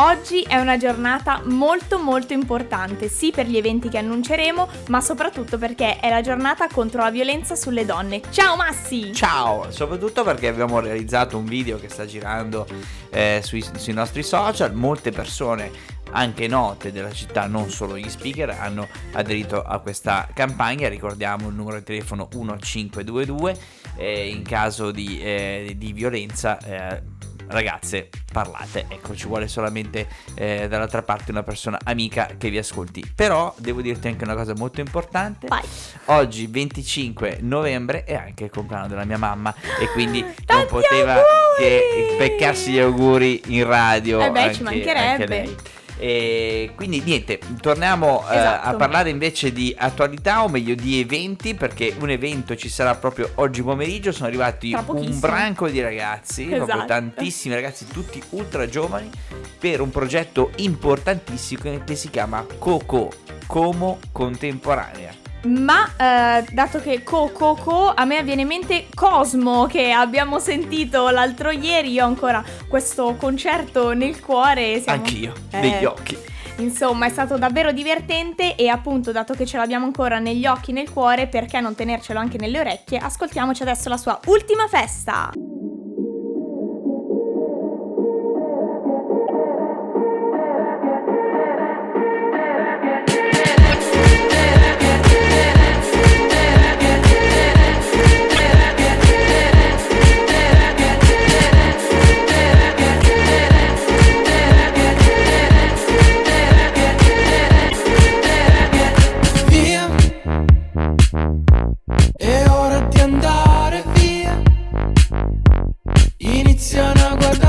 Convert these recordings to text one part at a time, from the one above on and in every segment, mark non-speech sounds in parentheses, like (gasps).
Oggi è una giornata molto molto importante, sì per gli eventi che annunceremo, ma soprattutto perché è la giornata contro la violenza sulle donne. Ciao Massi! Ciao, soprattutto perché abbiamo realizzato un video che sta girando eh, sui, sui nostri social, molte persone anche note della città, non solo gli speaker, hanno aderito a questa campagna. Ricordiamo il numero di telefono 1522 eh, in caso di, eh, di violenza. Eh, ragazze, parlate. Ecco, ci vuole solamente eh, dall'altra parte una persona amica che vi ascolti. Però devo dirti anche una cosa molto importante. Vai. Oggi 25 novembre è anche il compleanno della mia mamma e quindi (gasps) non poteva auguri! che beccarsi gli auguri in radio. Eh beh, anche- ci mancherebbe. E quindi niente, torniamo eh, Esatto. a parlare invece di attualità o meglio di eventi perché un evento ci sarà proprio oggi pomeriggio, sono arrivati un branco di ragazzi, proprio Esatto. tantissimi ragazzi, tutti ultra giovani, per un progetto importantissimo che si chiama Coco, Como Contemporanea. Ma eh, dato che co co co a me viene in mente Cosmo che abbiamo sentito l'altro ieri, io ho ancora questo concerto nel cuore. siamo- Anch'io, Eh, negli occhi. Insomma, è stato davvero divertente e appunto, dato che ce l'abbiamo ancora negli occhi e nel cuore, perché non tenercelo anche nelle orecchie? Ascoltiamoci adesso la sua ultima festa.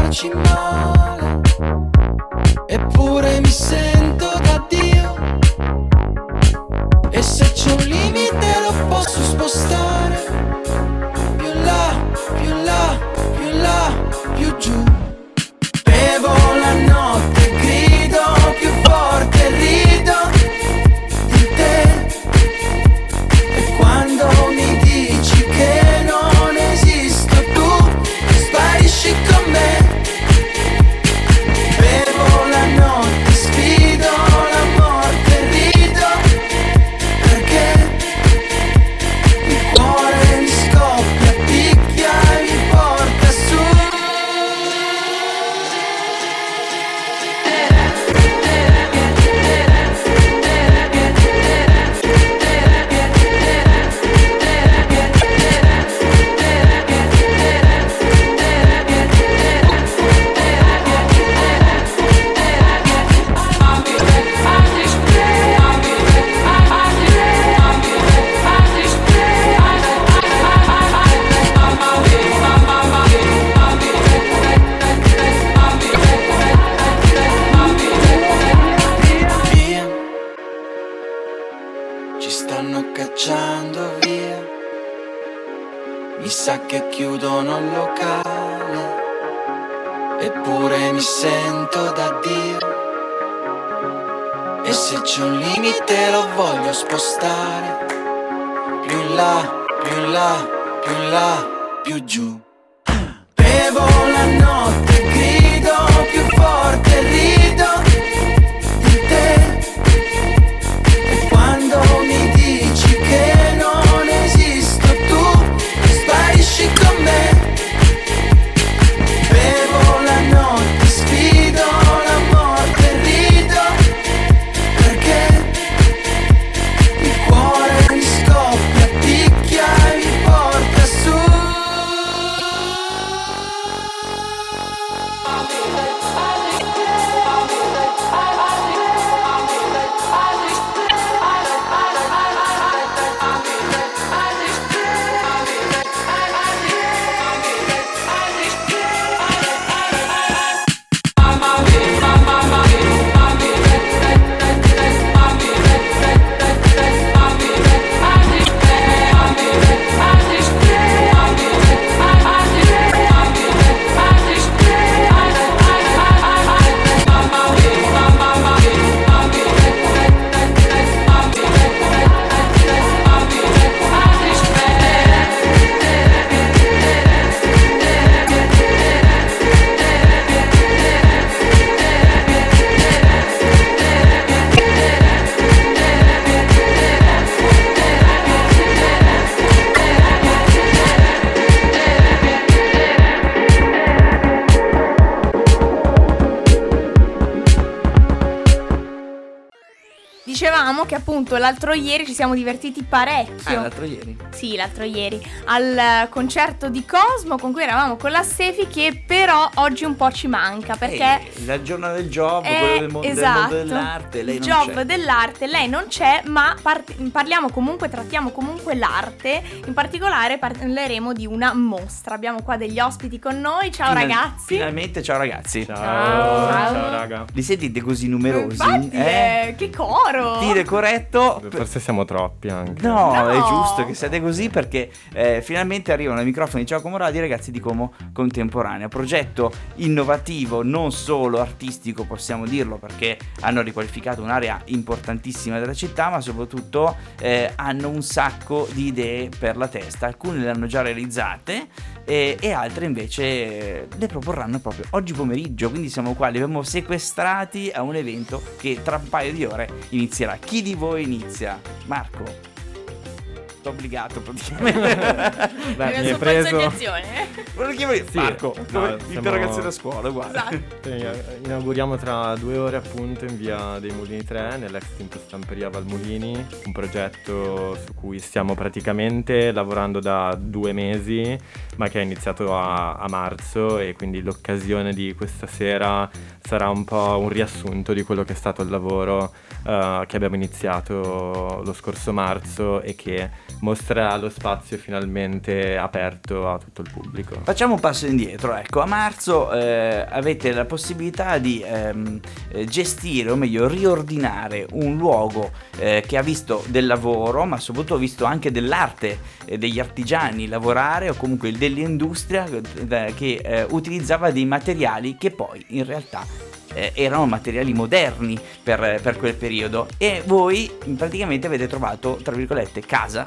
A guardarci cacciando via. Mi sa che chiudono il locale. Eppure mi sento da Dio. E se c'è un limite lo voglio spostare. Più in là, più in là, più in là, più giù. Bevo la notte, appunto l'altro ieri ci siamo divertiti parecchio. Ah, l'altro ieri. Sì, l'altro ieri al concerto di Cosmo con cui eravamo con la Sefi che però oggi un po' ci manca perché Ehi, la giornata del job, Eh, quello del, mo- del esatto. mondo dell'arte, lei il non job c'è. dell'arte, lei non c'è, ma par- parliamo comunque, trattiamo comunque l'arte. In particolare parleremo di una mostra. Abbiamo qua degli ospiti con noi. Ciao Final- ragazzi. Finalmente, ciao ragazzi. Ciao, Ciao. ciao, raga. Li sentite così numerosi? Infatti, eh? eh, che coro! Dire corretto. Forse siamo troppi anche. No, No. è giusto che siate così perché eh, finalmente arrivano i microfoni di Ciao Como Radio, ragazzi di Como Contemporanea. Progetto innovativo, non solo artistico, possiamo dirlo, perché hanno riqualificato un'area importantissima della città, ma soprattutto eh, hanno un sacco di idee per la testa. Alcune le hanno già realizzate e, e altre invece eh, le proporranno proprio oggi pomeriggio. Quindi siamo qua, li abbiamo sequestrati a un evento che tra un paio di ore inizierà. Chi di voi inizia? Marco. Sto obbligato praticamente. (laughs) Mi hai preso. Quello che vuoi? Sì, Marco, no, come siamo- interrogazione a scuola, guarda. Esatto. Eh, Inauguriamo tra due ore appunto in via dei Mulini 3 nell'ex Stamperia Valmolini, un progetto su cui stiamo praticamente lavorando da due mesi ma che è iniziato a, a marzo e quindi l'occasione di questa sera sarà un po' un riassunto di quello che è stato il lavoro eh, che abbiamo iniziato lo scorso marzo e che mostrerà lo spazio finalmente aperto a tutto il pubblico. Facciamo un passo indietro, ecco, a marzo eh, avete la possibilità di ehm, eh, gestire, o meglio riordinare un luogo eh, che ha visto del lavoro, ma soprattutto ha visto anche dell'arte, eh, degli artigiani lavorare o comunque dell'industria eh, che eh, utilizzava dei materiali che poi in realtà eh, erano materiali moderni per, per quel periodo e voi praticamente avete trovato, tra virgolette, casa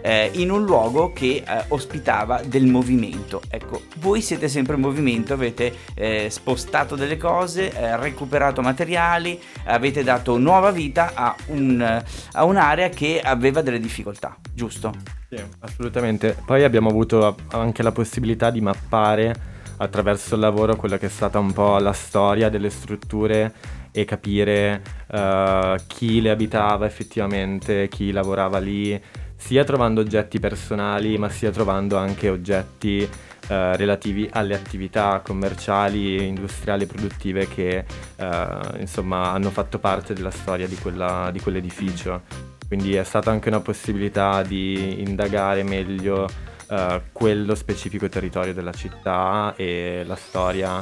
eh, in un luogo che eh, ospitava del movimento. Ecco, voi siete sempre in movimento, avete eh, spostato delle cose, eh, recuperato materiali, avete dato nuova vita a, un- a un'area che aveva delle difficoltà, giusto? Sì, assolutamente. Poi abbiamo avuto anche la possibilità di mappare attraverso il lavoro quella che è stata un po' la storia delle strutture e capire eh, chi le abitava effettivamente, chi lavorava lì, sia trovando oggetti personali, ma sia trovando anche oggetti eh, relativi alle attività commerciali, industriali e produttive che eh, insomma hanno fatto parte della storia di, quella- di quell'edificio. Quindi è stata anche una possibilità di indagare meglio eh, quello specifico territorio della città e la storia,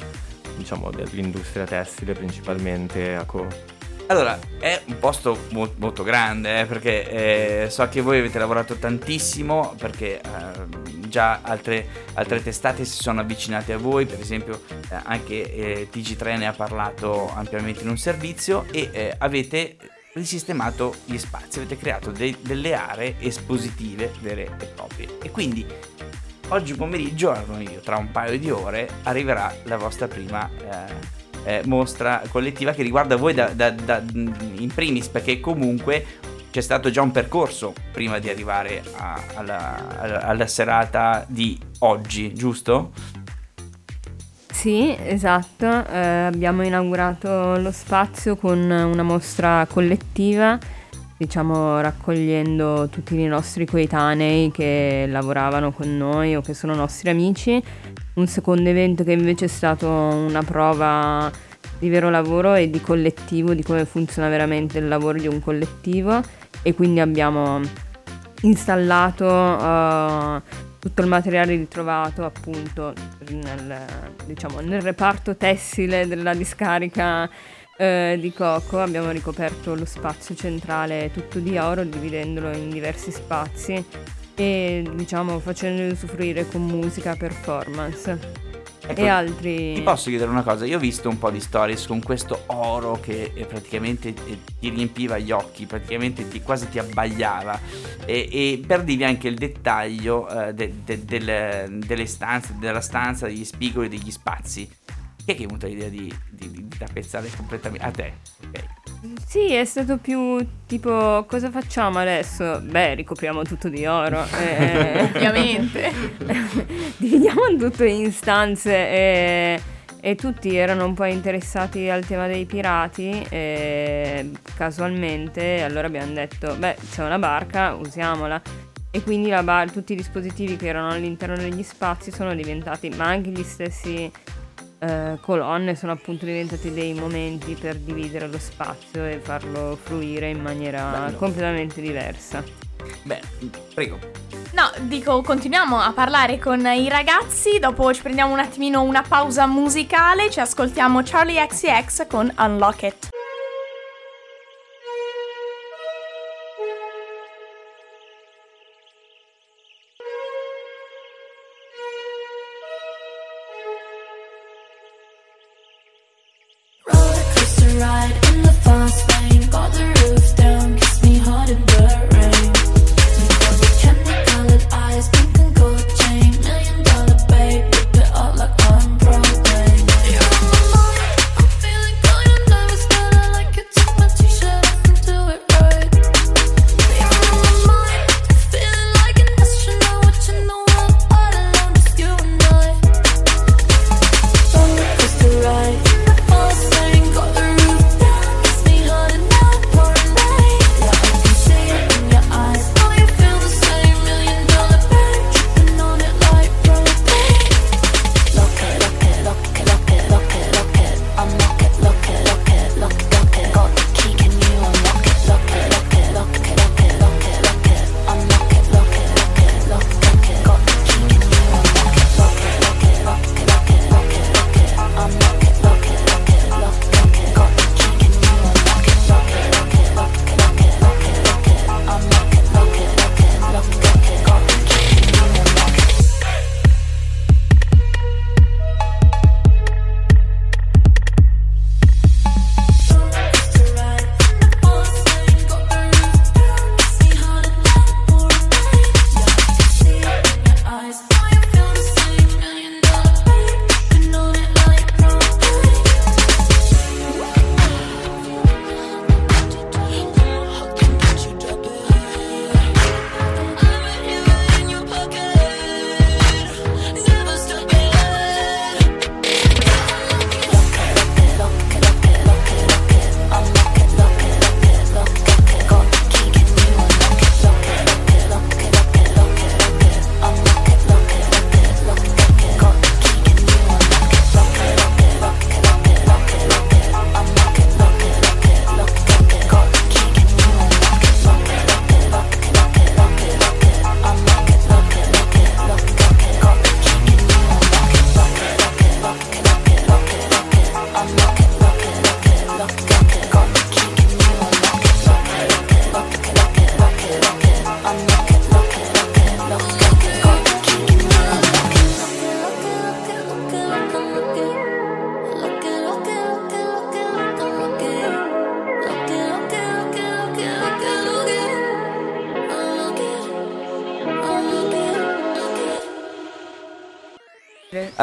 diciamo, dell'industria tessile principalmente a Co. Allora, è un posto mo- molto grande, eh, perché eh, so che voi avete lavorato tantissimo, perché eh, già altre, altre testate si sono avvicinate a voi, per esempio eh, anche eh, TG3 ne ha parlato ampiamente in un servizio e avete risistemato gli spazi, avete creato dei- delle aree espositive vere e proprie. E quindi oggi pomeriggio, io, tra un paio di ore, arriverà la vostra prima eh, eh, mostra collettiva che riguarda voi da, da- da- in primis, perché comunque c'è stato già un percorso prima di arrivare a- alla- alla serata di oggi, giusto? Sì, esatto. Eh, abbiamo inaugurato lo spazio con una mostra collettiva, diciamo raccogliendo tutti i nostri coetanei che lavoravano con noi o che sono nostri amici. Un secondo evento che invece è stato una prova di vero lavoro e di collettivo, di come funziona veramente il lavoro di un collettivo e quindi abbiamo installato eh, tutto il materiale ritrovato appunto nel, diciamo, nel reparto tessile della discarica eh, di Coco. Abbiamo ricoperto lo spazio centrale tutto di oro dividendolo in diversi spazi e diciamo facendolo usufruire con musica, performance Ecco, e altri... Ti posso chiedere una cosa? Io ho visto un po' di stories con questo oro che eh, praticamente eh, ti riempiva gli occhi, praticamente ti, quasi ti abbagliava e, e perdevi anche il dettaglio eh, de- de- del- delle stanze, della stanza, degli spigoli, degli spazi. Chi è che è venuta l'idea di, di, di tappezzare completamente? A te, ok. Sì, è stato più tipo cosa facciamo adesso? Beh, ricopriamo tutto di oro. eh. (laughs) Ovviamente. (laughs) Dividiamo tutto in stanze e, e tutti erano un po' interessati al tema dei pirati e casualmente allora abbiamo detto beh c'è una barca usiamola e quindi bar- tutti i dispositivi che erano all'interno degli spazi sono diventati ma anche gli stessi eh, colonne sono appunto diventati dei momenti per dividere lo spazio e farlo fruire in maniera Bello. completamente diversa. Beh, prego. No, dico, continuiamo a parlare con i ragazzi, dopo ci prendiamo un attimino una pausa musicale, ci ascoltiamo Charlie XCX con Unlock It.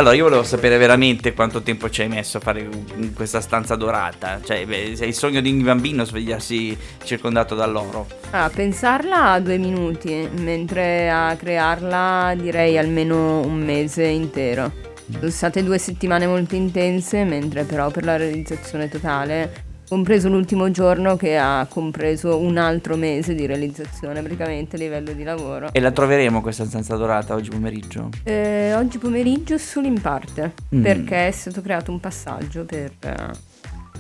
Allora, io volevo sapere veramente quanto tempo ci hai messo a fare questa stanza dorata. Cioè, beh, è il sogno di un bambino svegliarsi circondato dall'oro. A pensarla due minuti, mentre a crearla direi almeno un mese intero. Sono state due settimane molto intense, mentre però per la realizzazione totale, compreso l'ultimo giorno che ha compreso un altro mese di realizzazione praticamente a livello di lavoro. E la troveremo questa stanza dorata oggi pomeriggio? Eh, oggi pomeriggio solo in parte, Mm. perché è stato creato un passaggio per eh,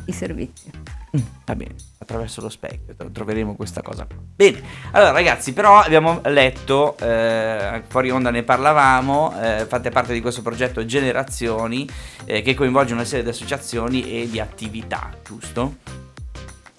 i servizi. Mm, va bene, attraverso lo specchio tro- troveremo questa cosa. Bene, allora ragazzi, però abbiamo letto, eh, fuori onda ne parlavamo, eh, fate parte di questo progetto Generazioni eh, che coinvolge una serie di associazioni e di attività, giusto?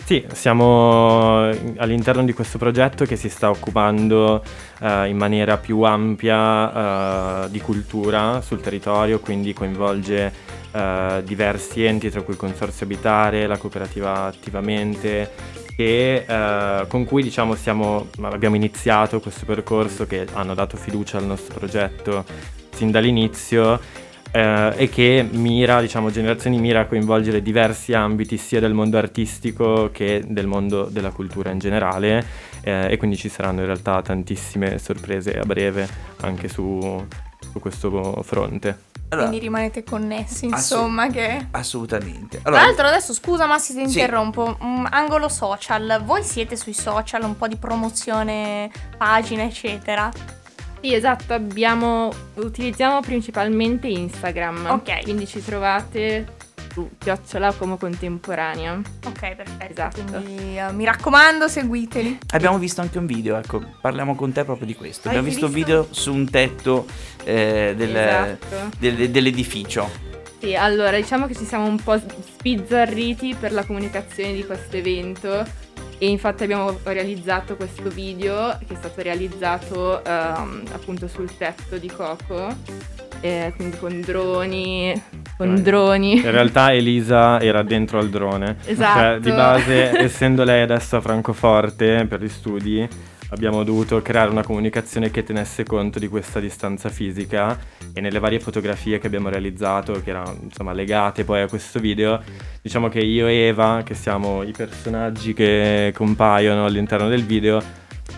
Sì, siamo all'interno di questo progetto che si sta occupando eh, in maniera più ampia eh, di cultura sul territorio, quindi coinvolge eh, diversi enti, tra cui il Consorzio Abitare, la cooperativa Attivamente, che, eh, con cui diciamo, stiamo- abbiamo iniziato questo percorso che hanno dato fiducia al nostro progetto sin dall'inizio eh, e che mira, diciamo, Generazioni mira a coinvolgere diversi ambiti sia del mondo artistico che del mondo della cultura in generale eh, e quindi ci saranno in realtà tantissime sorprese a breve anche su, su questo fronte. Allora, quindi rimanete connessi, assu- insomma, che... assolutamente. Tra Allora, l'altro adesso scusa ma se ti Sì. interrompo, un angolo social, voi siete sui social, un po' di promozione, pagina eccetera. Sì, esatto, abbiamo, utilizziamo principalmente Instagram. Ok. Quindi ci trovate su chiocciola come contemporanea. Ok, perfetto. Esatto. Quindi eh, mi raccomando, seguiteli. abbiamo visto anche un video, ecco, parliamo con te proprio di questo. Hai abbiamo visto un video su un tetto eh, del- Esatto. del- dell'edificio. Sì, allora diciamo che ci siamo un po' spizzarriti per la comunicazione di questo evento e infatti abbiamo realizzato questo video che è stato realizzato ehm, appunto sul tetto di Coco, eh, quindi con droni, con droni. In realtà Elisa era dentro al drone. Esatto. Cioè, di base, essendo lei adesso a Francoforte per gli studi, abbiamo dovuto creare una comunicazione che tenesse conto di questa distanza fisica e nelle varie fotografie che abbiamo realizzato, che erano insomma legate poi a questo video, diciamo che io e Eva, che siamo i personaggi che compaiono all'interno del video,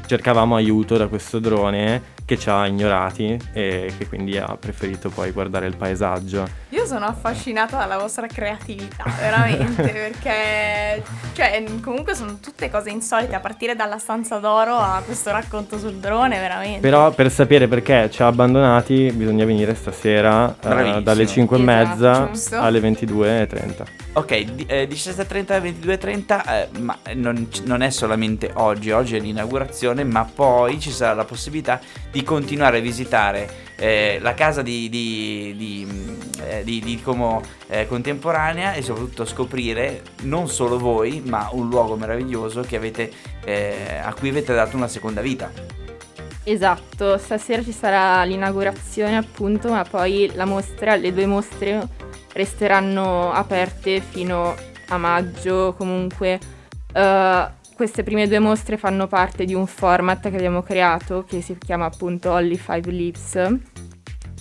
cercavamo aiuto da questo drone che ci ha ignorati e che quindi ha preferito poi guardare il paesaggio. Io sono affascinata dalla vostra creatività, veramente, (laughs) perché cioè, comunque sono tutte cose insolite, a partire dalla stanza d'oro a questo racconto sul drone, veramente. Però per sapere perché ci ha abbandonati bisogna venire stasera Bravissimo. dalle 5 e Esatto, mezza giusto. alle 22.30. Ok, di- eh, 17.30 22.30, eh, ma non, non è solamente oggi, oggi è l'inaugurazione, ma poi ci sarà la possibilità di continuare a visitare eh, la casa di, di, di, eh, di- di Como eh, contemporanea e soprattutto scoprire non solo voi, ma un luogo meraviglioso che avete, eh, a cui avete dato una seconda vita. Esatto, stasera ci sarà l'inaugurazione appunto, ma poi la mostra, le due mostre resteranno aperte fino a maggio. Comunque eh, queste prime due mostre fanno parte di un format che abbiamo creato che si chiama appunto Only Five Leaves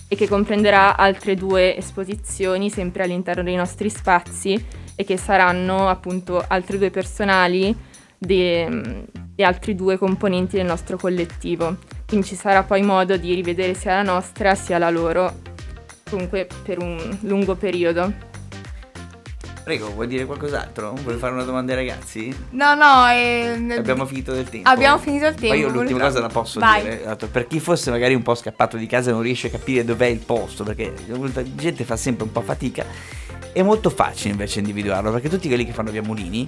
e che comprenderà altre due esposizioni sempre all'interno dei nostri spazi e che saranno appunto altri due personali de- e altri due componenti del nostro collettivo. Quindi ci sarà poi modo di rivedere sia la nostra sia la loro, comunque per un lungo periodo. Prego, vuoi dire qualcos'altro? Vuoi fare una domanda ai ragazzi? No, no, eh, Abbiamo finito del tempo. Abbiamo finito il tempo. Poi io l'ultima cosa la posso Vai. dire. Per chi fosse magari un po' scappato di casa e non riesce a capire dov'è il posto, perché molta gente fa sempre un po' fatica, è molto facile invece individuarlo, perché tutti quelli che fanno via Mulini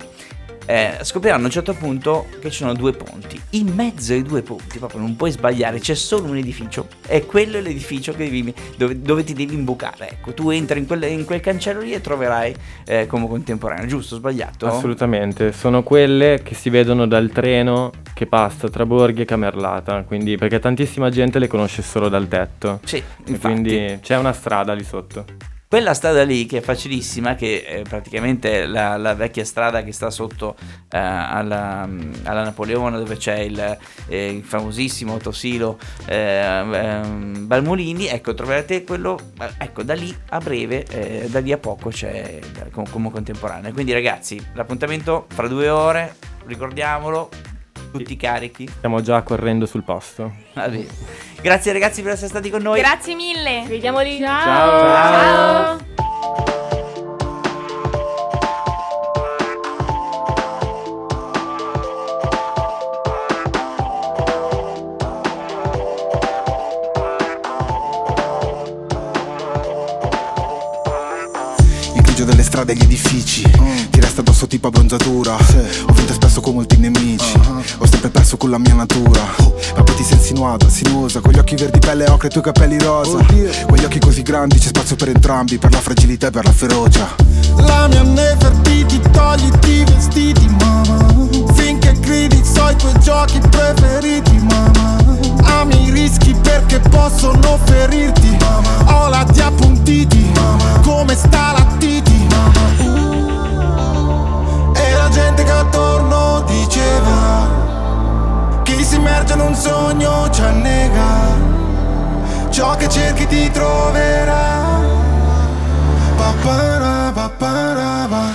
eh, scopriranno a un certo punto che ci sono due ponti. In mezzo ai due ponti, proprio non puoi sbagliare, c'è solo un edificio. E quello è l'edificio che devi- dove, dove ti devi imbucare. Ecco, tu entri in quel, in quel cancello lì e troverai eh, come contemporaneo, giusto? Sbagliato? Assolutamente, sono quelle che si vedono dal treno che passa tra Borghi e Camerlata, quindi perché tantissima gente le conosce solo dal tetto. Sì, E infatti. quindi c'è una strada lì sotto. Quella strada lì che è facilissima, che è praticamente la, la vecchia strada che sta sotto eh, alla, alla Napoleone dove c'è il, eh, il famosissimo Tosilo eh, ehm, Balmolini, ecco troverete quello, ecco da lì a breve, eh, da lì a poco c'è eh, com- come contemporanea. Quindi ragazzi, l'appuntamento fra due ore, ricordiamolo, tutti carichi. Stiamo già correndo sul posto. Va bene. Grazie ragazzi per essere stati con noi. Grazie mille. Ci vediamo lì. Ciao. Ciao. Il grigio delle strade e gli edifici Ti resta addosso tipo abbronzatura. Ho vinto spesso con molti nemici. Ho sempre perso con la mia natura. Ma poi ti sei insinuata, sinuosa Con gli occhi verdi pelle ocre e i tuoi capelli rosa. Quegli occhi così grandi c'è spazio per entrambi Per la fragilità e per la ferocia. La mia Nefertiti togliti i vestiti mamma Finché gridi so i tuoi giochi preferiti mamma Ami i rischi perché possono ferirti Ho la di appuntiti Come sta la titi un sogno ci annega ciò che cerchi ti troverà. Papara, papara, ba.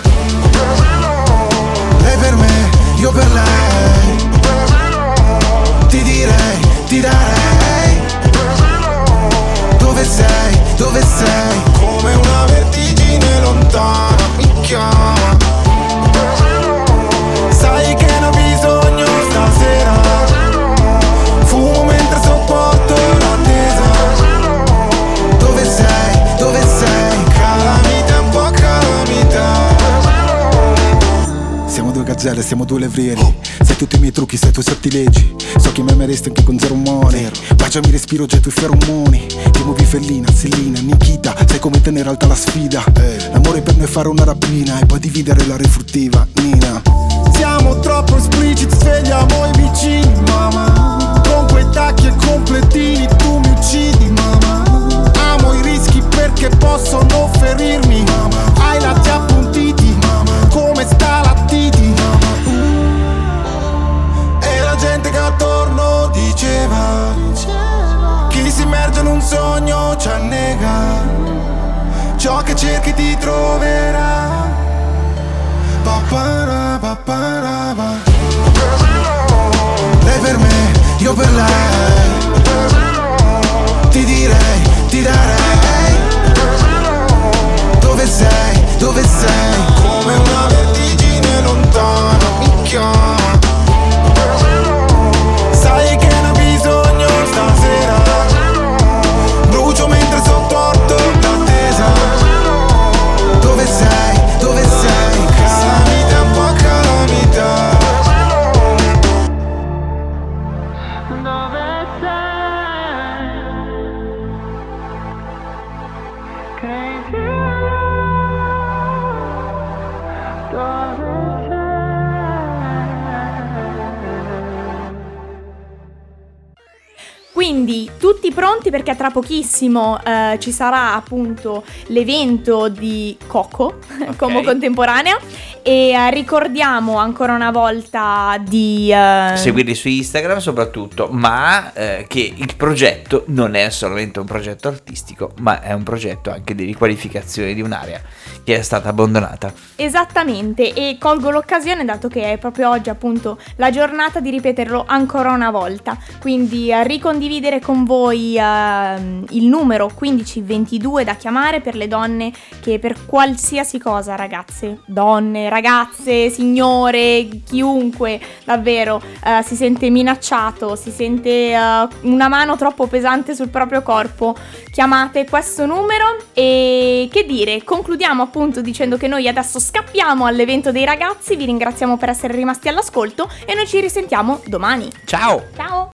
Lei per me, io per lei. Ti direi, ti darei. Dove sei, dove sei? Come una vertigine lontana, mi chiama. Zelle, siamo due levrieri. Sai tutti i miei trucchi, sai i tuoi sortilegi So che mi ameresti anche con zero money. Baciami respiro, getto i feromoni. Ti muovi fellina, sellina, Nikita. Sai come tenere alta la sfida. L'amore per noi è fare una rapina E poi dividere la refruttiva, Nina. Siamo troppo espliciti, svegliamo i vicini, mamma Con quei tacchi e completini tu mi uccidi, mamma Amo i rischi perché possono ferirmi, mamma Hai lati appuntiti, diceva Chi si immerge in un sogno ci annega. Ciò che cerchi ti troverà tutti pronti perché tra pochissimo eh, ci sarà appunto l'evento di Coco, (laughs) Combo Contemporanea e eh, ricordiamo ancora una volta di... eh, Seguirli su Instagram soprattutto, ma eh, che il progetto non è solamente un progetto artistico, ma è un progetto anche di riqualificazione di un'area che è stata abbandonata. Esattamente, e colgo l'occasione dato che è proprio oggi appunto la giornata di ripeterlo ancora una volta, quindi eh, ricondividere con voi ehm, il numero 1522 da chiamare per le donne che per qualsiasi cosa, ragazze, donne, ragazze, signore, chiunque davvero eh, si sente minacciato, si sente eh, una mano troppo pesante sul proprio corpo, chiamate questo numero e che dire, concludiamo appunto dicendo che noi adesso scappiamo all'evento dei ragazzi, vi ringraziamo per essere rimasti all'ascolto e noi ci risentiamo domani. Ciao! Ciao!